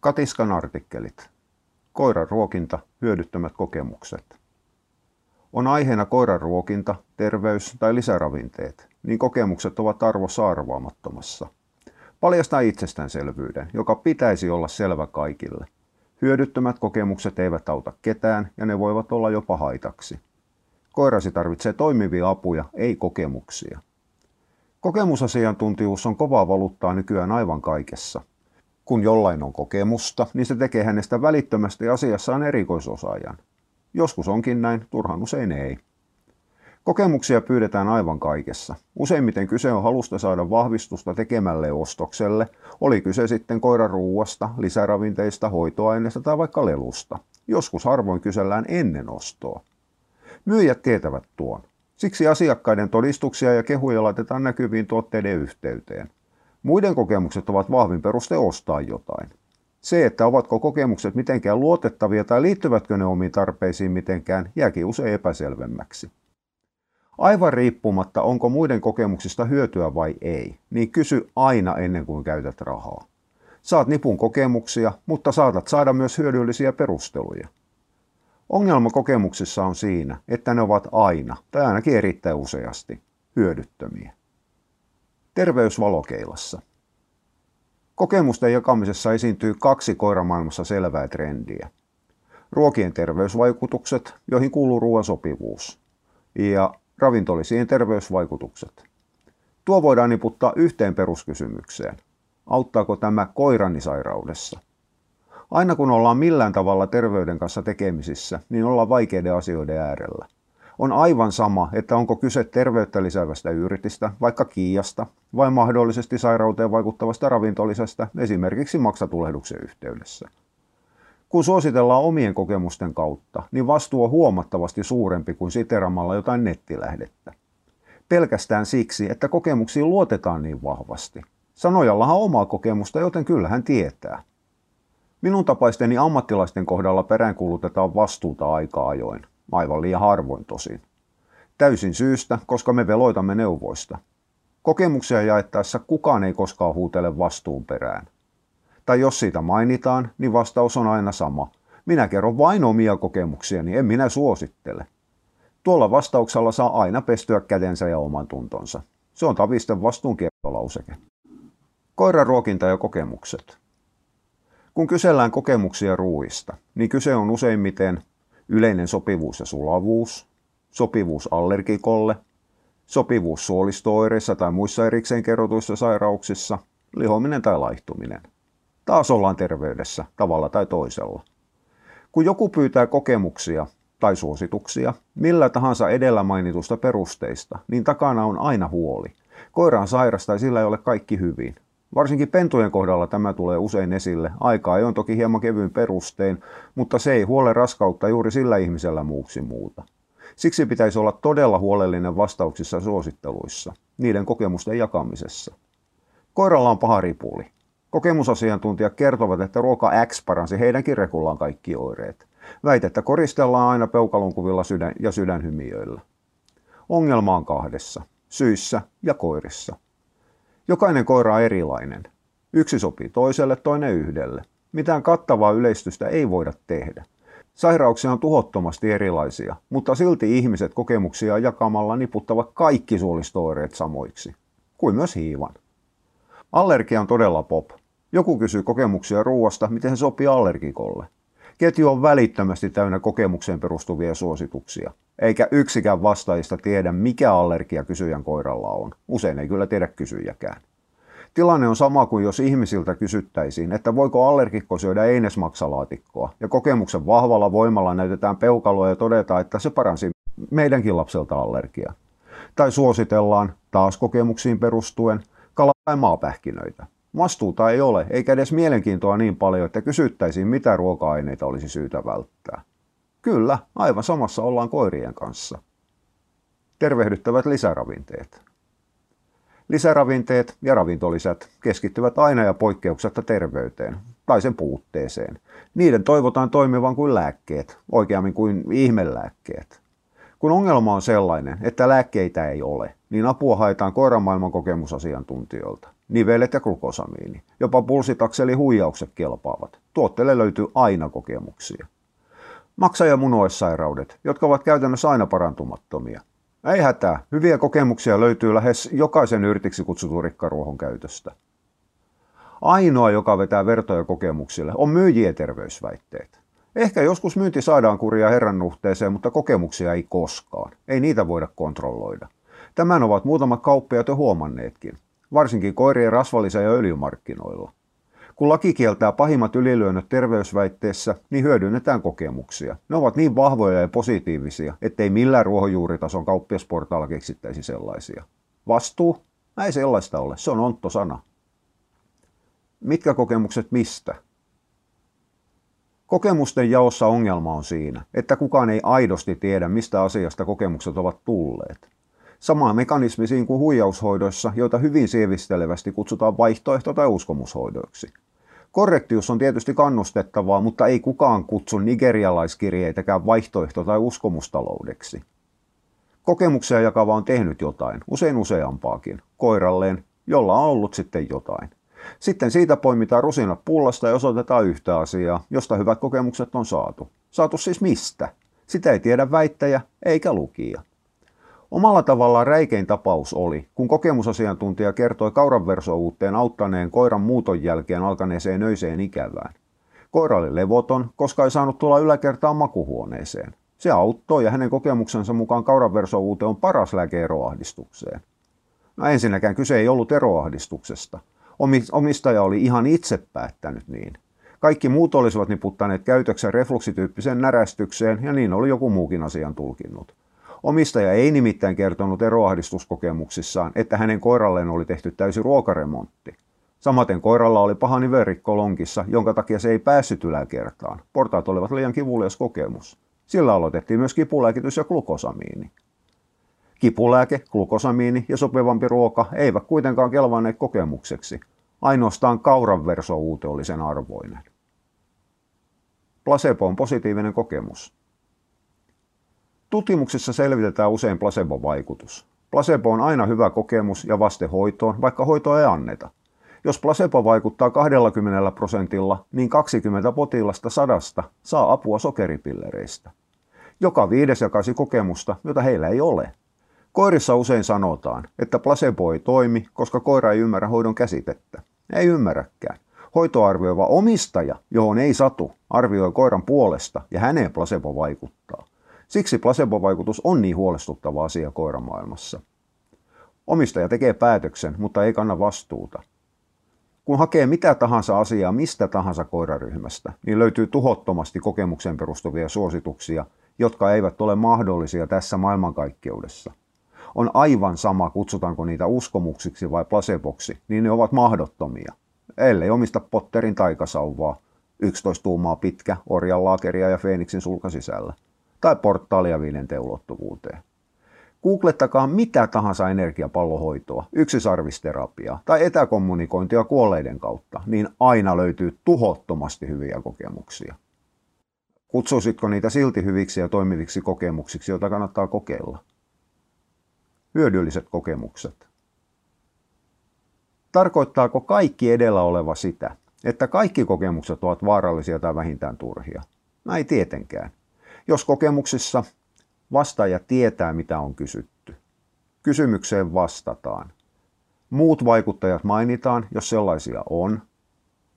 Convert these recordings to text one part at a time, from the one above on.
Katiskan artikkelit. Koiran ruokinta, hyödyttömät kokemukset. On aiheena koiran ruokinta, terveys tai lisäravinteet, niin kokemukset ovat arvossa arvaamattomassa. Paljastaa itsestäänselvyyden, joka pitäisi olla selvä kaikille. Hyödyttömät kokemukset eivät auta ketään ja ne voivat olla jopa haitaksi. Koirasi tarvitsee toimivia apuja, ei kokemuksia. Kokemusasiantuntijuus on kovaa valuuttaa nykyään aivan kaikessa. Kun jollain on kokemusta, niin se tekee hänestä välittömästi asiassaan erikoisosaajan. Joskus onkin näin, turhan usein ei. Kokemuksia pyydetään aivan kaikessa. Useimmiten kyse on halusta saada vahvistusta tekemälle ostokselle, oli kyse sitten koiran ruuasta, lisäravinteista, hoitoaineista tai vaikka lelusta. Joskus harvoin kysellään ennen ostoa. Myyjät tietävät tuon. Siksi asiakkaiden todistuksia ja kehuja laitetaan näkyviin tuotteiden yhteyteen. Muiden kokemukset ovat vahvin peruste ostaa jotain. Se, että ovatko kokemukset mitenkään luotettavia tai liittyvätkö ne omiin tarpeisiin mitenkään, jääkin usein epäselvemmäksi. Aivan riippumatta, onko muiden kokemuksista hyötyä vai ei, niin kysy aina ennen kuin käytät rahaa. Saat nipun kokemuksia, mutta saatat saada myös hyödyllisiä perusteluja. Ongelma kokemuksissa on siinä, että ne ovat aina, tai ainakin erittäin useasti, hyödyttömiä. Terveys valokeilassa. Kokemusten jakamisessa esiintyy kaksi koiramaailmassa selvää trendiä. Ruokien terveysvaikutukset, joihin kuuluu ruoan sopivuus, ja ravintolisien terveysvaikutukset. Tuo voidaan niputtaa yhteen peruskysymykseen. Auttaako tämä koirani sairaudessa? Aina kun ollaan millään tavalla terveyden kanssa tekemisissä, niin ollaan vaikeiden asioiden äärellä. On aivan sama, että onko kyse terveyttä lisäävästä yritistä, vaikka kiiasta, vai mahdollisesti sairauteen vaikuttavasta ravintolisesta, esimerkiksi maksatulehduksen yhteydessä. Kun suositellaan omien kokemusten kautta, niin vastuu on huomattavasti suurempi kuin siteramalla jotain nettilähdettä. Pelkästään siksi, että kokemuksiin luotetaan niin vahvasti. Sanojallahan on omaa kokemusta, joten kyllä hän tietää. Minun tapaisteni ammattilaisten kohdalla peräänkuulutetaan vastuuta aika ajoin, aivan liian harvoin tosin. Täysin syystä, koska me veloitamme neuvoista. Kokemuksia jaettaessa kukaan ei koskaan huutele vastuun perään. Tai jos siitä mainitaan, niin vastaus on aina sama. Minä kerron vain omia kokemuksiani, en minä suosittele. Tuolla vastauksella saa aina pestyä kätensä ja oman tuntonsa. Se on tavisten vastuunkiertolauseke. Koiran ruokinta ja kokemukset. Kun kysellään kokemuksia ruuista, niin kyse on useimmiten yleinen sopivuus ja sulavuus, sopivuus allergikolle, sopivuus suolistooireissa tai muissa erikseen kerrotuissa sairauksissa, lihominen tai laihtuminen. Taas ollaan terveydessä tavalla tai toisella. Kun joku pyytää kokemuksia tai suosituksia millä tahansa edellä mainitusta perusteista, niin takana on aina huoli. Koira on sairas tai sillä ei ole kaikki hyvin. Varsinkin pentujen kohdalla tämä tulee usein esille. Aikaa on toki hieman kevyin perustein, mutta se ei huole raskautta juuri sillä ihmisellä muuksi muuta. Siksi pitäisi olla todella huolellinen vastauksissa suositteluissa, niiden kokemusten jakamisessa. Koiralla on paha ripuli. Kokemusasiantuntijat kertovat, että ruoka X paransi heidänkin rekullaan kaikki oireet. Väitettä koristellaan aina peukalunkuvilla sydän ja sydänhymiöillä. Ongelma on kahdessa, syissä ja koirissa. Jokainen koira on erilainen. Yksi sopii toiselle, toinen yhdelle. Mitään kattavaa yleistystä ei voida tehdä. Sairauksia on tuhottomasti erilaisia, mutta silti ihmiset kokemuksia jakamalla niputtavat kaikki suolistooireet samoiksi, kuin myös hiivan. Allergia on todella pop. Joku kysyy kokemuksia ruoasta, miten se sopii allergikolle. Ketju on välittömästi täynnä kokemukseen perustuvia suosituksia, eikä yksikään vastaajista tiedä, mikä allergia kysyjän koiralla on. Usein ei kyllä tiedä kysyjäkään. Tilanne on sama kuin jos ihmisiltä kysyttäisiin, että voiko allergikko syödä einesmaksalaatikkoa, ja kokemuksen vahvalla voimalla näytetään peukaloa ja todetaan, että se paransi meidänkin lapselta allergia. Tai suositellaan, taas kokemuksiin perustuen, kalaa tai maapähkinöitä. Vastuuta ei ole, eikä edes mielenkiintoa niin paljon, että kysyttäisiin, mitä ruoka-aineita olisi syytä välttää. Kyllä, aivan samassa ollaan koirien kanssa. Tervehdyttävät lisäravinteet. Lisäravinteet ja ravintolisät keskittyvät aina ja poikkeuksetta terveyteen tai sen puutteeseen. Niiden toivotaan toimivan kuin lääkkeet, oikeammin kuin ihmelääkkeet. Kun ongelma on sellainen, että lääkkeitä ei ole, niin apua haetaan koiramaailman kokemusasiantuntijoilta. Nivelet ja glukosamiini. Jopa pulsitakseli huijaukset kelpaavat. Tuotteelle löytyy aina kokemuksia. Maksa- ja munuaissairaudet, jotka ovat käytännössä aina parantumattomia. Ei hätää, hyviä kokemuksia löytyy lähes jokaisen yrtiksi kutsutun rikkaruohon käytöstä. Ainoa, joka vetää vertoja kokemuksille, on myyjien terveysväitteet. Ehkä joskus myynti saadaan kuria herran nuhteeseen, mutta kokemuksia ei koskaan. Ei niitä voida kontrolloida. Tämän ovat muutamat kauppiaat jo huomanneetkin, varsinkin koirien rasvallisen ja öljymarkkinoilla. Kun laki kieltää pahimmat ylilyönnöt terveysväitteessä, niin hyödynnetään kokemuksia. Ne ovat niin vahvoja ja positiivisia, ettei millään ruohonjuuritason kauppiasportaalla keksittäisi sellaisia. Vastuu? Ei sellaista ole, se on ontto sana. Mitkä kokemukset mistä? Kokemusten jaossa ongelma on siinä, että kukaan ei aidosti tiedä, mistä asiasta kokemukset ovat tulleet. Sama mekanismi siinä kuin huijaushoidoissa, joita hyvin sievistelevästi kutsutaan vaihtoehto- tai uskomushoidoiksi. Korrektius on tietysti kannustettavaa, mutta ei kukaan kutsu nigerialaiskirjeitäkään vaihtoehto- tai uskomustaloudeksi. Kokemuksia jakava on tehnyt jotain, usein useampaakin, koiralleen, jolla on ollut sitten jotain. Sitten siitä poimitaan rusinat pullasta ja osoitetaan yhtä asiaa, josta hyvät kokemukset on saatu. Saatu siis mistä? Sitä ei tiedä väittäjä eikä lukija. Omalla tavallaan räikein tapaus oli, kun kokemusasiantuntija kertoi kauranversouutteen auttaneen koiran muuton jälkeen alkaneeseen öiseen ikävään. Koira oli levoton, koska ei saanut tulla yläkertaan makuhuoneeseen. Se auttoi ja hänen kokemuksensa mukaan kauranversouute on paras lääke eroahdistukseen. No ensinnäkään kyse ei ollut eroahdistuksesta. Omistaja oli ihan itse päättänyt niin. Kaikki muut olisivat niputtaneet käytöksen refluksityyppiseen närästykseen ja niin oli joku muukin asian tulkinnut. Omistaja ei nimittäin kertonut eroahdistuskokemuksissaan, että hänen koiralleen oli tehty täysi ruokaremontti. Samaten koiralla oli paha nivelrikko lonkissa, jonka takia se ei päässyt yläkertaan. Portaat olivat liian kivulias kokemus. Sillä aloitettiin myös kipulääkitys ja glukosamiini. Kipulääke, glukosamiini ja sopivampi ruoka eivät kuitenkaan kelvanneet kokemukseksi. Ainoastaan kauran versouute oli sen arvoinen. Placebo on positiivinen kokemus. Tutkimuksissa selvitetään usein placebo-vaikutus. Placebo on aina hyvä kokemus ja vaste hoitoon, vaikka hoitoa ei anneta. Jos placebo vaikuttaa 20 prosentilla, niin 20 potilasta sadasta saa apua sokeripillereistä. Joka viides jakaisi kokemusta, jota heillä ei ole. Koirissa usein sanotaan, että placebo ei toimi, koska koira ei ymmärrä hoidon käsitettä. Ei ymmärräkään. Hoitoarvioiva omistaja, johon ei satu, arvioi koiran puolesta ja häneen placebo vaikuttaa. Siksi placebo-vaikutus on niin huolestuttava asia koiramaailmassa. Omistaja tekee päätöksen, mutta ei kanna vastuuta. Kun hakee mitä tahansa asiaa mistä tahansa koiraryhmästä, niin löytyy tuhottomasti kokemukseen perustuvia suosituksia, jotka eivät ole mahdollisia tässä maailmankaikkeudessa. On aivan sama, kutsutaanko niitä uskomuksiksi vai placeboksi, niin ne ovat mahdottomia. Ellei omista Potterin taikasauvaa, 11 tuumaa pitkä, orjan laakeria ja Feeniksin sulka sisällä tai portaalia viidenteen ulottuvuuteen. Googlettakaa mitä tahansa energiapallohoitoa, yksisarvisterapiaa tai etäkommunikointia kuolleiden kautta, niin aina löytyy tuhottomasti hyviä kokemuksia. Kutsuisitko niitä silti hyviksi ja toimiviksi kokemuksiksi, joita kannattaa kokeilla? Hyödylliset kokemukset. Tarkoittaako kaikki edellä oleva sitä, että kaikki kokemukset ovat vaarallisia tai vähintään turhia? No ei tietenkään jos kokemuksissa vastaaja tietää, mitä on kysytty. Kysymykseen vastataan. Muut vaikuttajat mainitaan, jos sellaisia on.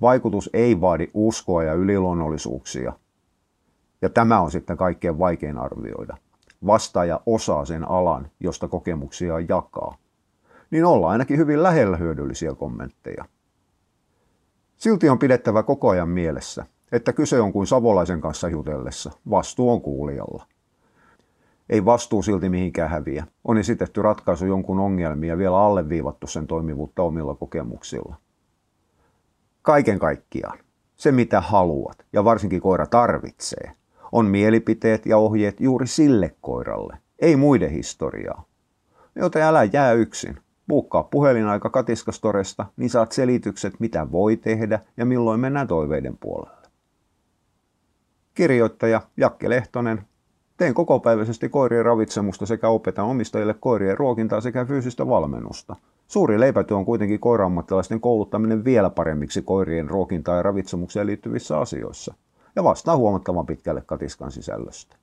Vaikutus ei vaadi uskoa ja yliluonnollisuuksia. Ja tämä on sitten kaikkein vaikein arvioida. Vastaaja osaa sen alan, josta kokemuksia jakaa. Niin ollaan ainakin hyvin lähellä hyödyllisiä kommentteja. Silti on pidettävä koko ajan mielessä, että kyse on kuin savolaisen kanssa jutellessa. Vastuu on kuulijalla. Ei vastuu silti mihinkään häviä. On esitetty ratkaisu jonkun ongelmia ja vielä alleviivattu sen toimivuutta omilla kokemuksilla. Kaiken kaikkiaan, se mitä haluat ja varsinkin koira tarvitsee, on mielipiteet ja ohjeet juuri sille koiralle, ei muiden historiaa. Joten älä jää yksin. Buukkaa puhelinaika katiskastoresta, niin saat selitykset, mitä voi tehdä ja milloin mennään toiveiden puolelle. Kirjoittaja Jakke Lehtonen. Teen kokopäiväisesti koirien ravitsemusta sekä opetan omistajille koirien ruokintaa sekä fyysistä valmennusta. Suuri leipätyö on kuitenkin koiraammattilaisten kouluttaminen vielä paremmiksi koirien ruokintaan ja ravitsemukseen liittyvissä asioissa, ja vastaa huomattavan pitkälle katiskan sisällöstä.